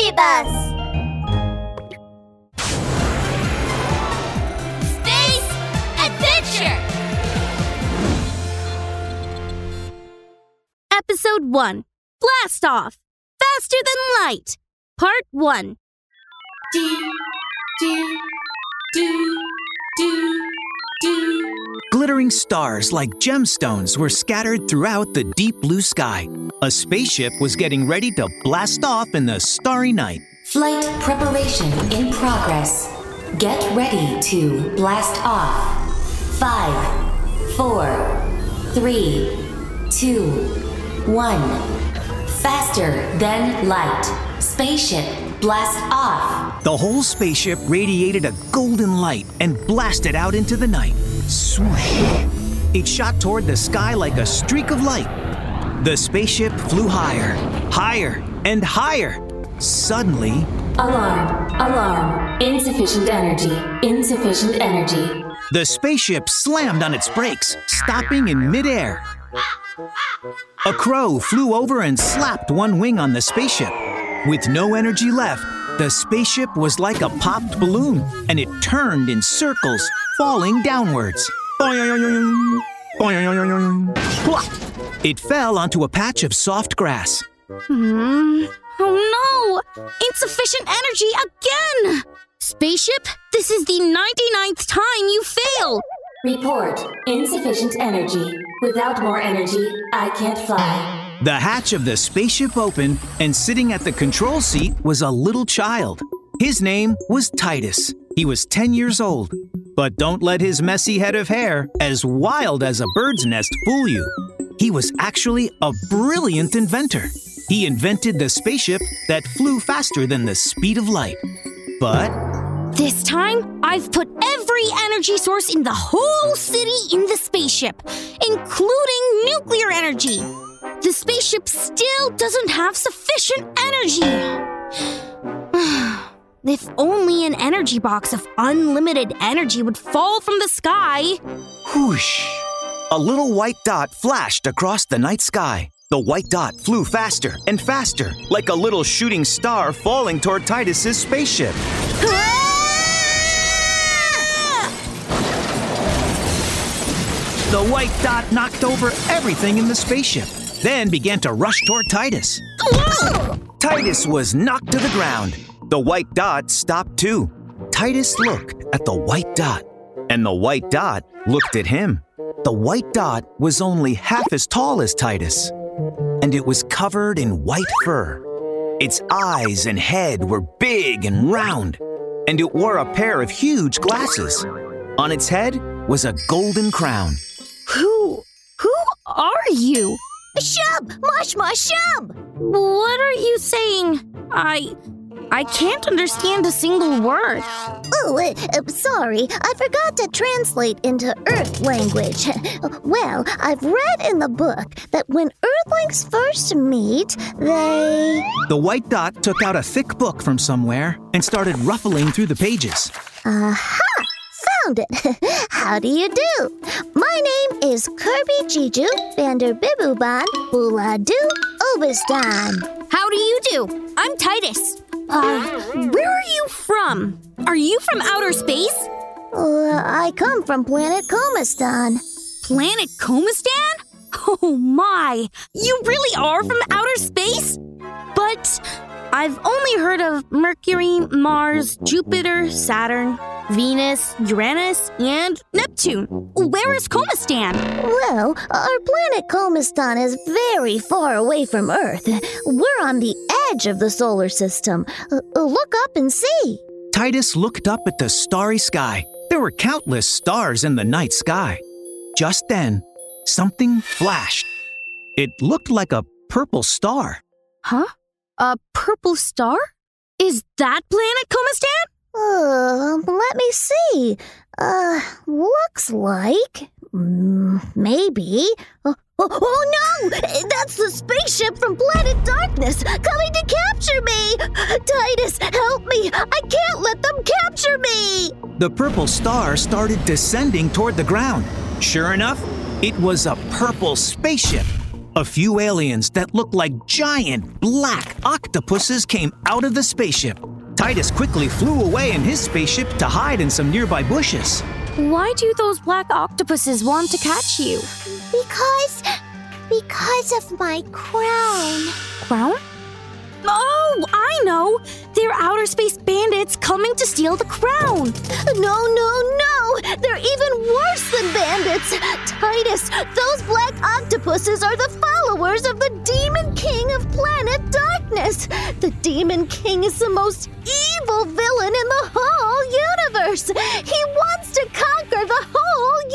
Kirby Bus! Space Adventure! Episode 1 Blast Off Faster Than Light Part 1 do, do, do, do, do. Glittering stars like gemstones were scattered throughout the deep blue sky. A spaceship was getting ready to blast off in the starry night. Flight preparation in progress. Get ready to blast off. Five, four, three, two, one. Faster than light. Spaceship blast off. The whole spaceship radiated a golden light and blasted out into the night. Swoosh! It shot toward the sky like a streak of light. The spaceship flew higher, higher, and higher. Suddenly, Alarm, alarm. Insufficient energy, insufficient energy. the spaceship slammed on its brakes, stopping in midair. A crow flew over and slapped one wing on the spaceship. With no energy left, the spaceship was like a popped balloon, and it turned in circles, falling downwards. Boing. Boing. Plop. It fell onto a patch of soft grass. Hmm. Oh no! Insufficient energy again! Spaceship, this is the 99th time you fail! Report insufficient energy. Without more energy, I can't fly. The hatch of the spaceship opened, and sitting at the control seat was a little child. His name was Titus. He was 10 years old. But don't let his messy head of hair, as wild as a bird's nest, fool you. He was actually a brilliant inventor. He invented the spaceship that flew faster than the speed of light. But This time, I've put every energy source in the whole city in the spaceship, including. The spaceship still doesn't have sufficient energy. if only an energy box of unlimited energy would fall from the sky. whoosh! A little white dot flashed across the night sky. The white dot flew faster and faster, like a little shooting star falling toward Titus's spaceship. The white dot knocked over everything in the spaceship, then began to rush toward Titus. Titus was knocked to the ground. The white dot stopped too. Titus looked at the white dot, and the white dot looked at him. The white dot was only half as tall as Titus, and it was covered in white fur. Its eyes and head were big and round, and it wore a pair of huge glasses. On its head was a golden crown. Who? Who are you? Shub! Mush mush shub! What are you saying? I. I can't understand a single word. Oh, uh, uh, sorry, I forgot to translate into Earth language. well, I've read in the book that when Earthlings first meet, they. The white dot took out a thick book from somewhere and started ruffling through the pages. Aha! Found it! How do you do? My name is Kirby Jiju Vanderbibuban Buladu Obistan. How do you do? I'm Titus. Uh, where are you from? Are you from outer space? Uh, I come from planet Comistan. Planet Comistan? Oh my! You really are from outer space? But I've only heard of Mercury, Mars, Jupiter, Saturn, Venus, Uranus, and Neptune. Where is Comistan? Well, our planet Comistan is very far away from Earth. We're on the edge of the solar system. Uh, look up and see. Titus looked up at the starry sky. There were countless stars in the night sky. Just then, something flashed. It looked like a purple star. Huh? A purple star? Is that planet Comistan? Uh, let me see. Uh, looks like. mm, maybe. Oh, oh, oh no! That's the spaceship from Planet Darkness coming to capture me! Titus, help me! I can't let them capture me! The purple star started descending toward the ground. Sure enough, it was a purple spaceship. A few aliens that looked like giant black octopuses came out of the spaceship. Titus quickly flew away in his spaceship to hide in some nearby bushes. Why do those black octopuses want to catch you? Because. because of my crown. Crown? Oh, I know! They're outer space bandits coming to steal the crown! No, no, They're even worse than bandits! Titus, those black octopuses are the followers of the Demon King of Planet Darkness! The Demon King is the most evil villain in the whole universe! He wants to conquer the whole!